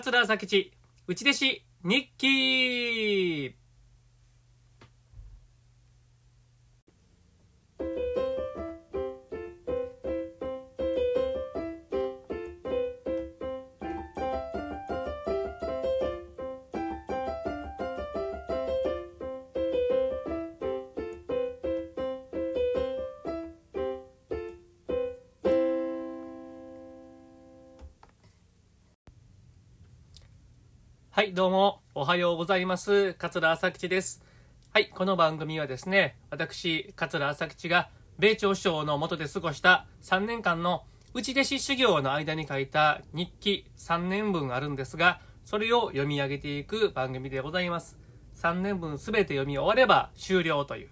桂朝吉、内弟子、日記はい、どうも、おはようございます。桂朝吉です。はい、この番組はですね、私、桂朝吉が、米朝首相の下で過ごした3年間の内弟子修行の間に書いた日記3年分あるんですが、それを読み上げていく番組でございます。3年分すべて読み終われば終了という。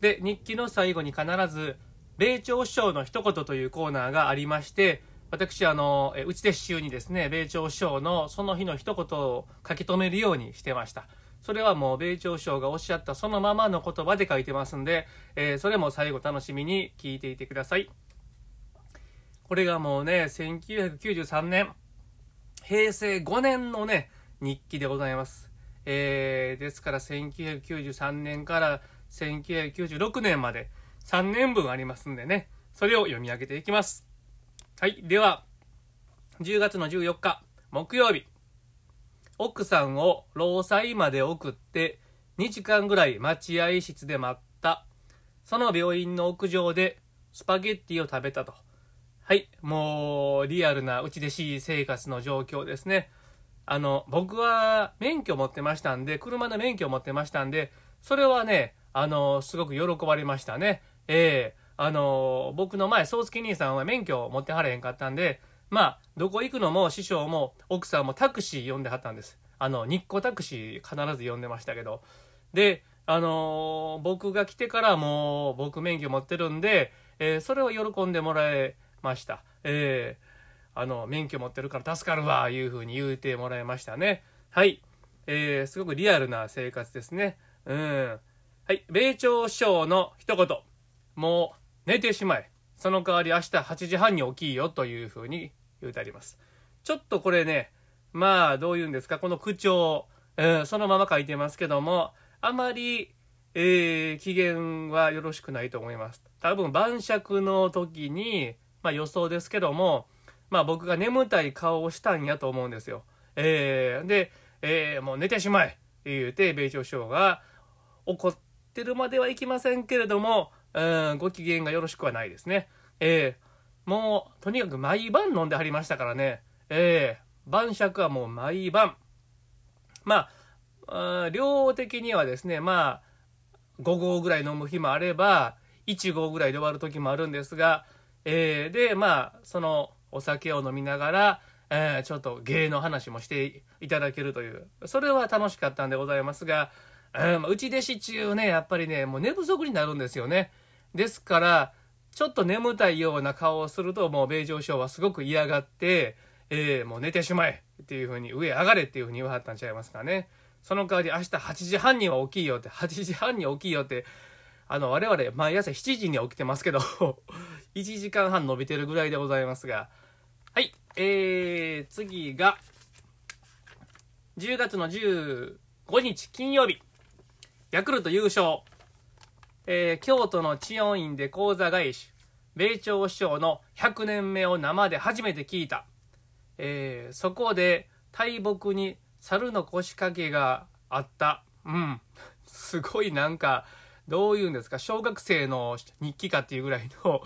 で、日記の最後に必ず、米朝首相の一言というコーナーがありまして、私、あの、え内弟子中にですね、米朝首相のその日の一言を書き留めるようにしてました。それはもう米朝首相がおっしゃったそのままの言葉で書いてますんで、えーそれも最後楽しみに聞いていてください。これがもうね、1993年、平成5年のね、日記でございます。えー、ですから1993年から1996年まで3年分ありますんでね、それを読み上げていきます。はい。では、10月の14日、木曜日。奥さんを労災まで送って、2時間ぐらい待合室で待った。その病院の屋上でスパゲッティを食べたと。はい。もう、リアルな内弟子生活の状況ですね。あの、僕は免許持ってましたんで、車の免許持ってましたんで、それはね、あの、すごく喜ばれましたね。ええあの、僕の前、宗介兄さんは免許を持ってはれへんかったんで、まあ、どこ行くのも師匠も奥さんもタクシー呼んではったんです。あの、日光タクシー必ず呼んでましたけど。で、あの僕が来てからもう僕免許持ってるんで、えーそれを喜んでもらえました。えーあの、免許持ってるから助かるわ、いうふうに言うてもらいましたね。はい。えーすごくリアルな生活ですね。うん。はい。米朝首相の一言。もう寝てしまえ。その代わり明日8時半に起きいよというふうに言うてあります。ちょっとこれね、まあどう言うんですか、この口調、うんそのまま書いてますけども、あまり、えー機嫌はよろしくないと思います。多分晩酌の時に、まあ予想ですけども、まあ僕が眠たい顔をしたんやと思うんですよ。えーで、えーもう寝てしまえって言うて、米朝首相が怒ってるまではいきませんけれども、うん、ご機嫌がよろしくはないですね。えーもう、とにかく毎晩飲んではりましたからね。えー晩酌はもう毎晩。まあ、量的にはですね、まあ、5合ぐらい飲む日もあれば、1合ぐらいで終わる時もあるんですが、えーで、まあ、そのお酒を飲みながら、えーちょっと芸の話もしていただけるという、それは楽しかったんでございますが、うん弟子中ね、やっぱりね、もう寝不足になるんですよね。ですから、ちょっと眠たいような顔をすると、もう米朝首相はすごく嫌がって、えーもう寝てしまえっていうふうに、上上がれっていうふうに言わはったんちゃいますかね。その代わり明日8時半には起きいよって、8時半に起きいよって、あの、我々毎朝7時に起きてますけど、1時間半伸びてるぐらいでございますが、はい、えー、次が、10月の15日金曜日、ヤクルト優勝。えー京都の知恩院で講座返し、米朝首相の100年目を生で初めて聞いた。えーそこで大木に猿の腰掛けがあった。うん。すごいなんか、どういうんですか、小学生の日記かっていうぐらいの、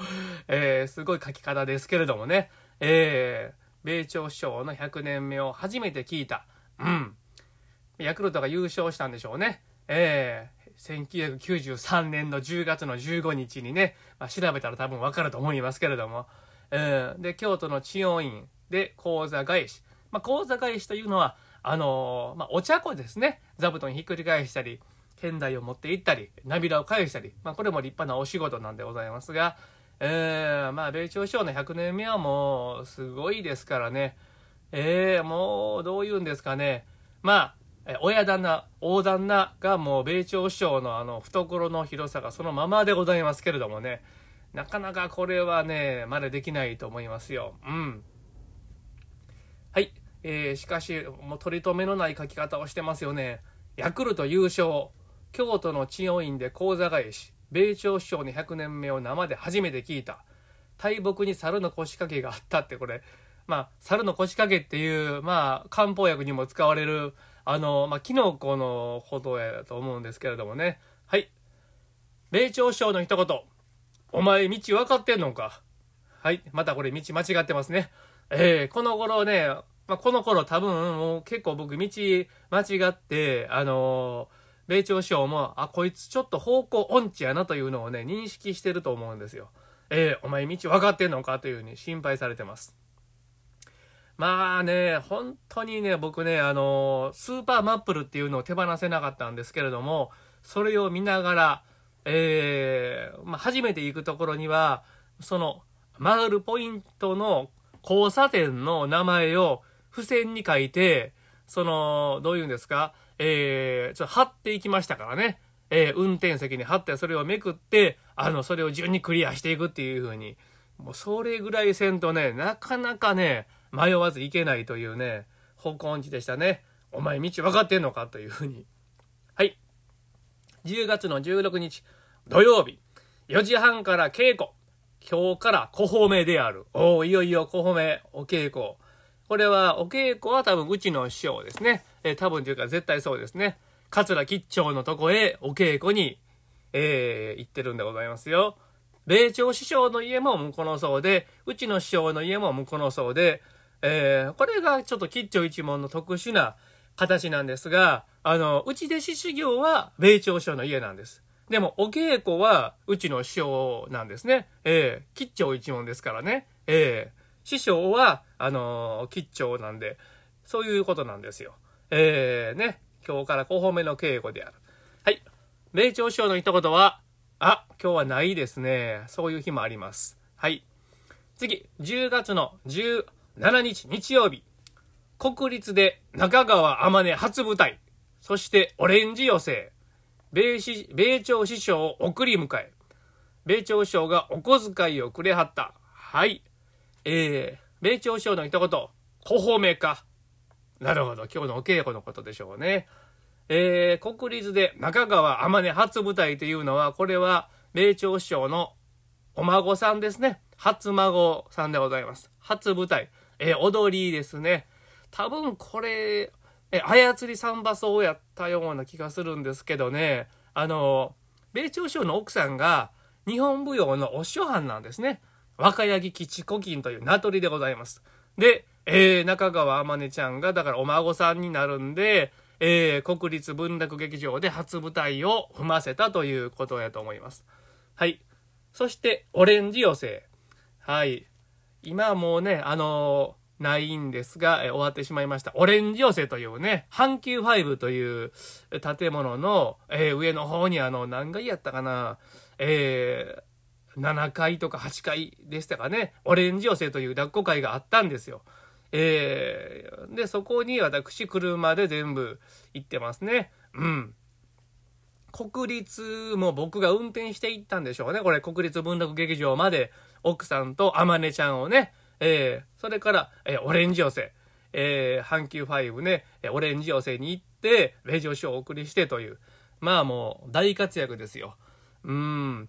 えーすごい書き方ですけれどもね。えー米朝首相の100年目を初めて聞いた。うん。ヤクルトが優勝したんでしょうね。えー、1993年の10月の15日にね、まあ、調べたら多分わかると思いますけれども、えーで、京都の知恩院で講座返し。まあ、講座返しというのは、あのーまあ、お茶子ですね。座布団ひっくり返したり、剣台を持って行ったり、涙を返したり、まあ、これも立派なお仕事なんでございますが、えーまあ、米朝首相の100年目はもう、すごいですからね。えー、もう、どういうんですかね。まあ、え親旦那、大旦那がもう米朝首相のあの懐の広さがそのままでございますけれどもね、なかなかこれはね、まだできないと思いますよ。うん。はい。えー、しかし、もう取り留めのない書き方をしてますよね。ヤクルト優勝。京都の知恩院で講座返し。米朝首相の100年目を生で初めて聞いた。大木に猿の腰掛けがあったってこれ、まあ、猿の腰掛けっていう、まあ、漢方薬にも使われる、あの、まあ、キノコのことやと思うんですけれどもね。はい。米朝首相の一言。お前道分かってんのかはい。またこれ道間違ってますね。えー、この頃ね、まあ、この頃多分もう結構僕道間違って、あのー米朝首相も、あ、こいつちょっと方向音痴やなというのをね、認識してると思うんですよ。えー、お前道分かってんのかというふうに心配されてます。まあね、本当にね、僕ね、あの、スーパーマップルっていうのを手放せなかったんですけれども、それを見ながら、えー、まあ、初めて行くところには、その、回るポイントの交差点の名前を付箋に書いて、その、どういうんですか、えー、ちょっと貼っていきましたからね。えー、運転席に貼ってそれをめくって、あの、それを順にクリアしていくっていう風に、もうそれぐらいせんとね、なかなかね、迷わず行けないというね、方向音痴でしたね。お前道分かってんのかという風に。はい。10月の16日、土曜日、4時半から稽古。今日から小褒めである。おお、いよいよ小褒め、お稽古。これは、お稽古は多分うちの師匠ですね。えー、多分というか絶対そうですね。桂吉兆のとこへお稽古に、えー、行ってるんでございますよ。米朝師匠の家も向こうの層で、うちの師匠の家も向こうの層で、えー、これがちょっと吉兆一門の特殊な形なんですが、あの、うち弟子修行は米朝師匠の家なんです。でも、お稽古はうちの師匠なんですね。えー、吉兆一門ですからね。えー、師匠は、あのー、吉兆なんで、そういうことなんですよ。えー、ね、今日から5本目の稽古である。はい。米朝師匠の一言は、あ、今日はないですね。そういう日もあります。はい。次、10月の1 7日日曜日。国立で中川天音初舞台。そしてオレンジ寄せ。米米朝師匠を送り迎え。米朝師匠がお小遣いをくれはった。はい。えー、米朝師匠の一言。小褒めか。なるほど。今日のお稽古のことでしょうね。えー、国立で中川天音初舞台というのは、これは、米朝師匠のお孫さんですね。初孫さんでございます。初舞台。えー、踊りですね。多分これ、え操りサンバ奏やったような気がするんですけどね。あの、米朝師匠の奥さんが日本舞踊のお師匠藩なんですね。若柳吉古金という名取でございます。で、えー、中川天音ちゃんが、だからお孫さんになるんで、えー、国立文楽劇場で初舞台を踏ませたということやと思います。はい。そして、オレンジ寄せ。はい。今はもうね、あのー、ないんですが、え、終わってしまいました。オレンジ寄せというね、阪急ファイブという建物の、えー、上の方にあの、何階やったかな、えー、7階とか8階でしたかね、オレンジ寄せという抱っこ会があったんですよ。えー、で、そこに私、車で全部行ってますね。うん。国立も僕が運転して行ったんでしょうね。これ、国立文楽劇場まで、奥さんと天音ちゃんをね、えー、それから、えー、オレンジ寄せ、えー、阪急ファイブね、オレンジ寄せに行って、レジオショーをお送りしてという、まあもう、大活躍ですよ。うん。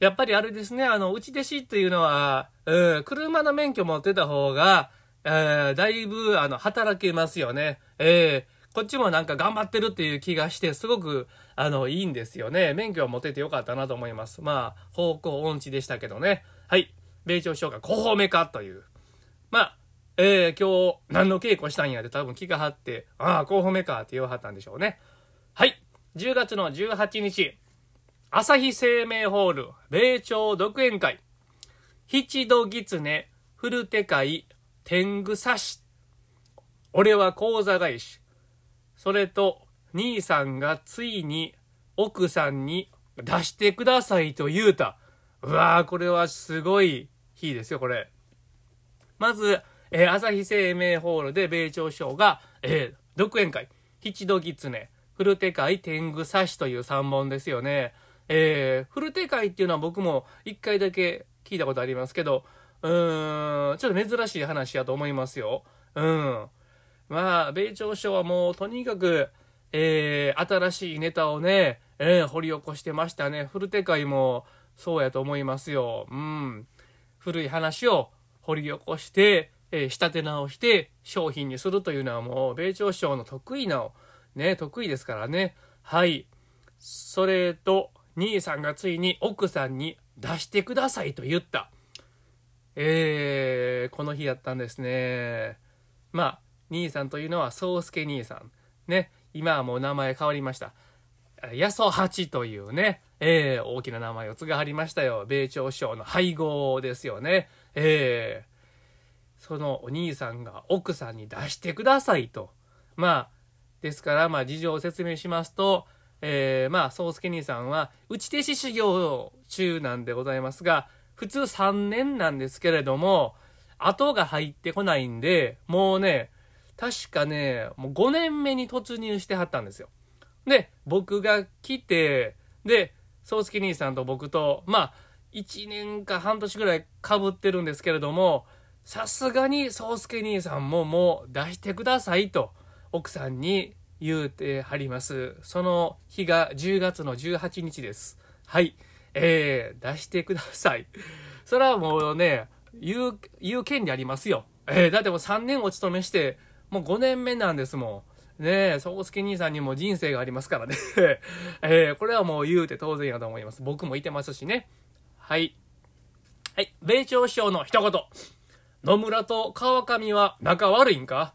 やっぱりあれですね、あの、内弟子っていうのは、うん、車の免許持ってた方が、えー、だいぶ、あの、働けますよね。えー、こっちもなんか頑張ってるっていう気がして、すごく、あの、いいんですよね。免許を持ててよかったなと思います。まあ、方向音痴でしたけどね。はい。米朝首相が小褒めかという。まあ、えー、今日、何の稽古したんやで多分気が張って、ああ、小褒めかって言わはったんでしょうね。はい。10月の18日、朝日生命ホール、米朝独演会、七度狐、古手会、天狗刺し。俺は講座返し。それと、兄さんがついに奥さんに出してくださいと言うた。うわー、これはすごい日ですよ、これ。まず、えー、朝日生命ホールで米朝賞が、えー、独演会、七度狐、古手会天狗刺しという3本ですよね。えー、古手会っていうのは僕も1回だけ聞いたことありますけど、うーん、ちょっと珍しい話やと思いますよ。うん。まあ、米朝賞はもうとにかく、えー、新しいネタをね、えー、掘り起こしてましたね。古手会もそうやと思いますよ。うん。古い話を掘り起こして、えー、仕立て直して商品にするというのはもう米朝賞の得意な、ね、得意ですからね。はい。それと、兄さんがついに奥さんに出してくださいと言った。えー、この日やったんですね。まあ、兄さんというのは宗介兄さん。ね。今はもう名前変わりました。八十八というね、えー、大きな名前を継がはりましたよ。米朝首相の配合ですよね。えー、そのお兄さんが奥さんに出してくださいと。まあ、ですから、まあ、事情を説明しますと、えー、まあ、宗介兄さんは、打ち手師修行中なんでございますが、普通3年なんですけれども、後が入ってこないんで、もうね、確かね、もう5年目に突入してはったんですよ。で、僕が来て、で、宗介兄さんと僕と、まあ、1年か半年ぐらいかぶってるんですけれども、さすがに宗介兄さんももう出してくださいと、奥さんに言うてはります。その日が10月の18日です。はい。えー、出してください。それはもうね、言う、言う権利ありますよ。えー、だってもう3年お勤めして、もう5年目なんですもん。ねえ、宗介兄さんにも人生がありますからね。えー、これはもう言うて当然やと思います。僕もいてますしね。はい。はい。米朝首相の一言。野村と川上は仲悪いんか？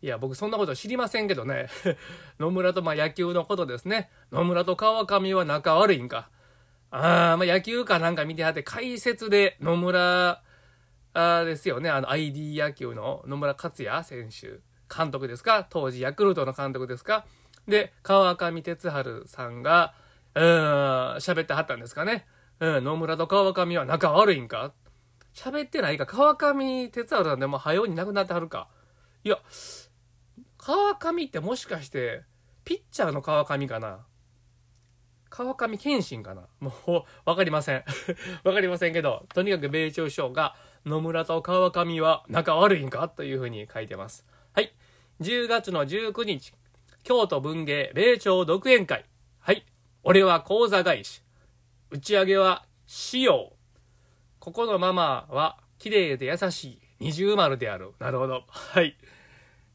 いや、僕そんなこと知りませんけどね。野村とまあ野球のことですね。野村と川上は仲悪いんか？ああ、まあ野球かなんか見てはって、解説で野村、あですよね。あの ID 野球の野村克也選手、監督ですか？当時ヤクルトの監督ですか？で、川上哲治さんが、うん、喋ってはったんですかね？うん、野村と川上は仲悪いんか？喋ってないか？川上哲治さんでも早うに亡くなってはるか？いや、川上ってもしかして、ピッチャーの川上かな？川上健信かな？もう、わかりません。わかりませんけど、とにかく米朝首相が、野村と川上は仲悪いんか？というふうに書いてます。はい。10月の19日、京都文芸米朝独演会。はい。俺は講座返し。打ち上げは仕様。ここのママは綺麗で優しい二重丸である。なるほど。はい。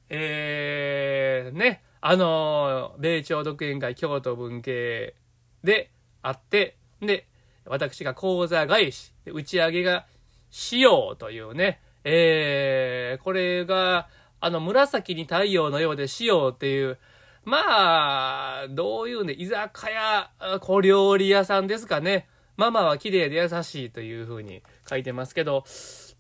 えー、ね。あのー、米朝独演会京都文芸であって、で、私が講座返し、打ち上げがしようというね、えー、これが、あの、紫に太陽のようでしようっていう、まあ、どういうね、居酒屋、小料理屋さんですかね。ママは綺麗で優しいという風に書いてますけど、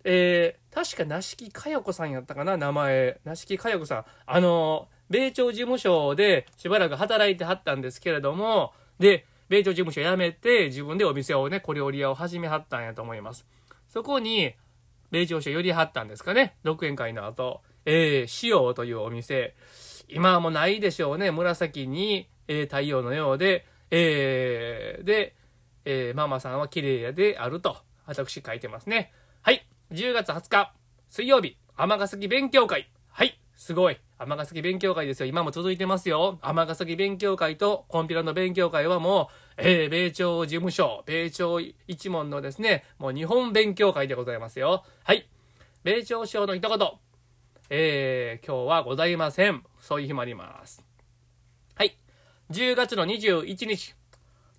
えー、確か、なしきかよこさんやったかな、名前。なしきかよこさん。あの、米朝事務所でしばらく働いてはったんですけれども、で、米朝事務所辞めて、自分でお店をね、小料理屋を始めはったんやと思います。そこに、米朝所寄りはったんですかね。独演会の後、えー、塩というお店。今はもうないでしょうね。紫に、えー、太陽のようで、えー、で、えー、ママさんは綺麗であると、私書いてますね。はい。10月20日、水曜日、尼崎勉強会。はい。すごい。尼崎勉強会ですよ。今も続いてますよ。尼崎勉強会とコンピラの勉強会はもう、えー、米朝事務所、米朝一門のですね、もう日本勉強会でございますよ。はい。米朝首相の一言。えー、今日はございません。そういう日もあります。はい。10月の21日。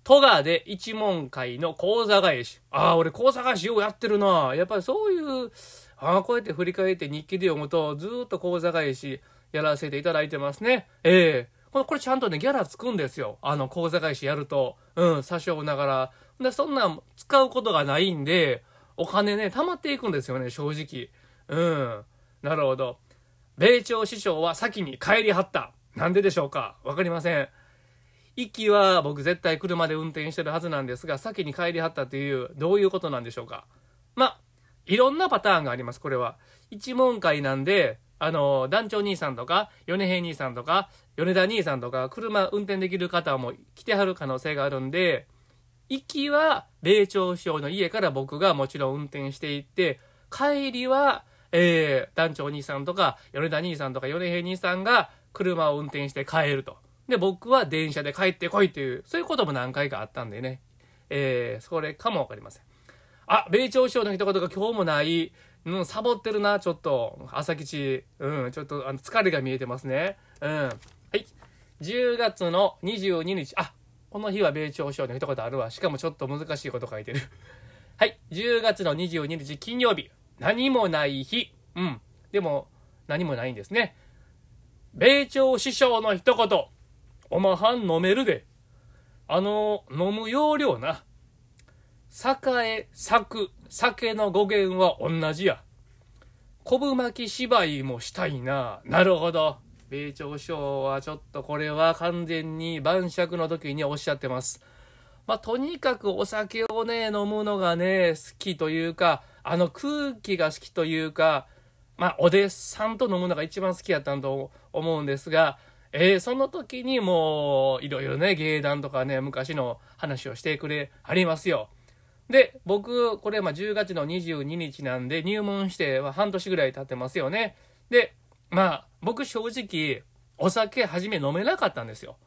戸川で一門会の講座返し。ああ、俺講座返しようやってるな。やっぱりそういう、ああ、こうやって振り返って日記で読むと、ずっと講座返しやらせていただいてますね。ええー、これ、これちゃんとね、ギャラつくんですよ。あの、講座返しやると。うん、詐称ながら。で、そんなん使うことがないんで、お金ね、貯まっていくんですよね、正直。うん。なるほど。米朝師匠は先に帰りはった。なんででしょうか？わかりません。行きは僕絶対車で運転してるはずなんですが、先に帰りはったという、どういうことなんでしょうか？まあ、いろんなパターンがあります、これは。一問会なんで、あの、団長兄さんとか、米平兄さんとか、米田兄さんとか、車運転できる方も来てはる可能性があるんで、行きは、米朝首相の家から僕がもちろん運転していって、帰りは、えー、団長お兄さんとか、米田兄さんとか、米平兄さんが車を運転して帰ると。で、僕は電車で帰ってこいっていう、そういうことも何回かあったんでね。えー、それかもわかりません。あ、米朝首相の一言が今日もない。うん、サボってるな、ちょっと。朝吉。うん、ちょっと、あの、疲れが見えてますね。うん。はい。10月の22日。あ、この日は米朝首相の一言あるわ。しかもちょっと難しいこと書いてる。はい。10月の22日金曜日。何もない日。うん。でも、何もないんですね。米朝首相の一言。おまはん飲めるで。あの、飲む要領な。栄、咲く、酒の語源は同じや。昆布巻き芝居もしたいな。なるほど。米朝首相はちょっとこれは完全に晩酌の時におっしゃってます。まあ、とにかくお酒をね、飲むのがね、好きというか、あの空気が好きというか、まあ、お弟子さんと飲むのが一番好きやったんと思うんですが、えー、その時にもう、いろいろね、芸談とかね、昔の話をしてくれ、ありますよ。で、僕、これ、ま、10月の22日なんで、入門して、ま、半年ぐらい経ってますよね。で、まあ、僕正直、お酒初め飲めなかったんですよ。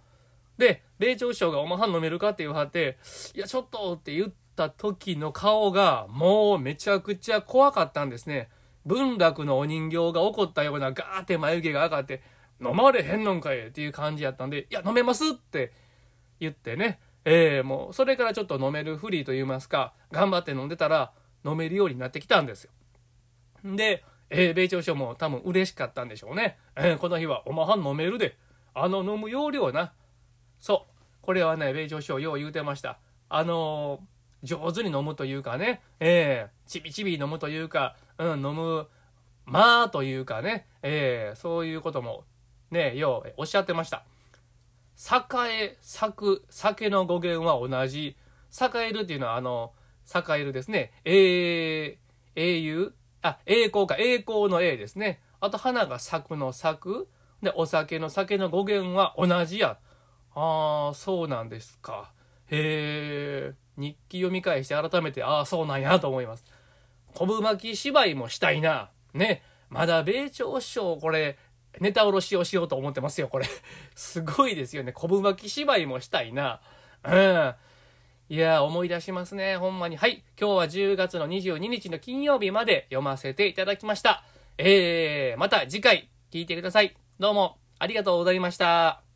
で、米朝首相がおまはん飲めるかって言わはって、いや、ちょっとって言った時の顔が、もうめちゃくちゃ怖かったんですね。文楽のお人形が怒ったようなガーって眉毛が上がって、飲まれへんのんかいっていう感じやったんで、いや、飲めますって言ってね、えー、もう、それからちょっと飲めるフリーと言いますか、頑張って飲んでたら、飲めるようになってきたんですよ。で、えー、米朝首相も多分嬉しかったんでしょうね。えー、この日は、おまはん飲めるで。あの飲む容量な、そう。これはね、米朝首相よう言うてました。あのー、上手に飲むというかね、えー、ちびちび飲むというか、うん、飲む、まあというかね、えー、そういうことも、ね、ようおっしゃってました。栄え、咲く、酒の語源は同じ。栄えるっていうのは、あの、栄えるですね。え英雄あ、栄光か。栄光の栄ですね。あと、花が咲くの咲く。で、お酒の酒の語源は同じや。ああ、そうなんですか。へえ、日記読み返して改めて、ああ、そうなんやと思います。昆布巻き芝居もしたいな。ね。まだ米朝師匠、これ、ネタおろしをしようと思ってますよ、これ。すごいですよね。昆布巻き芝居もしたいな。うん。いや思い出しますね。ほんまに。はい。今日は10月の22日の金曜日まで読ませていただきました。えー、また次回聞いてください。どうもありがとうございました。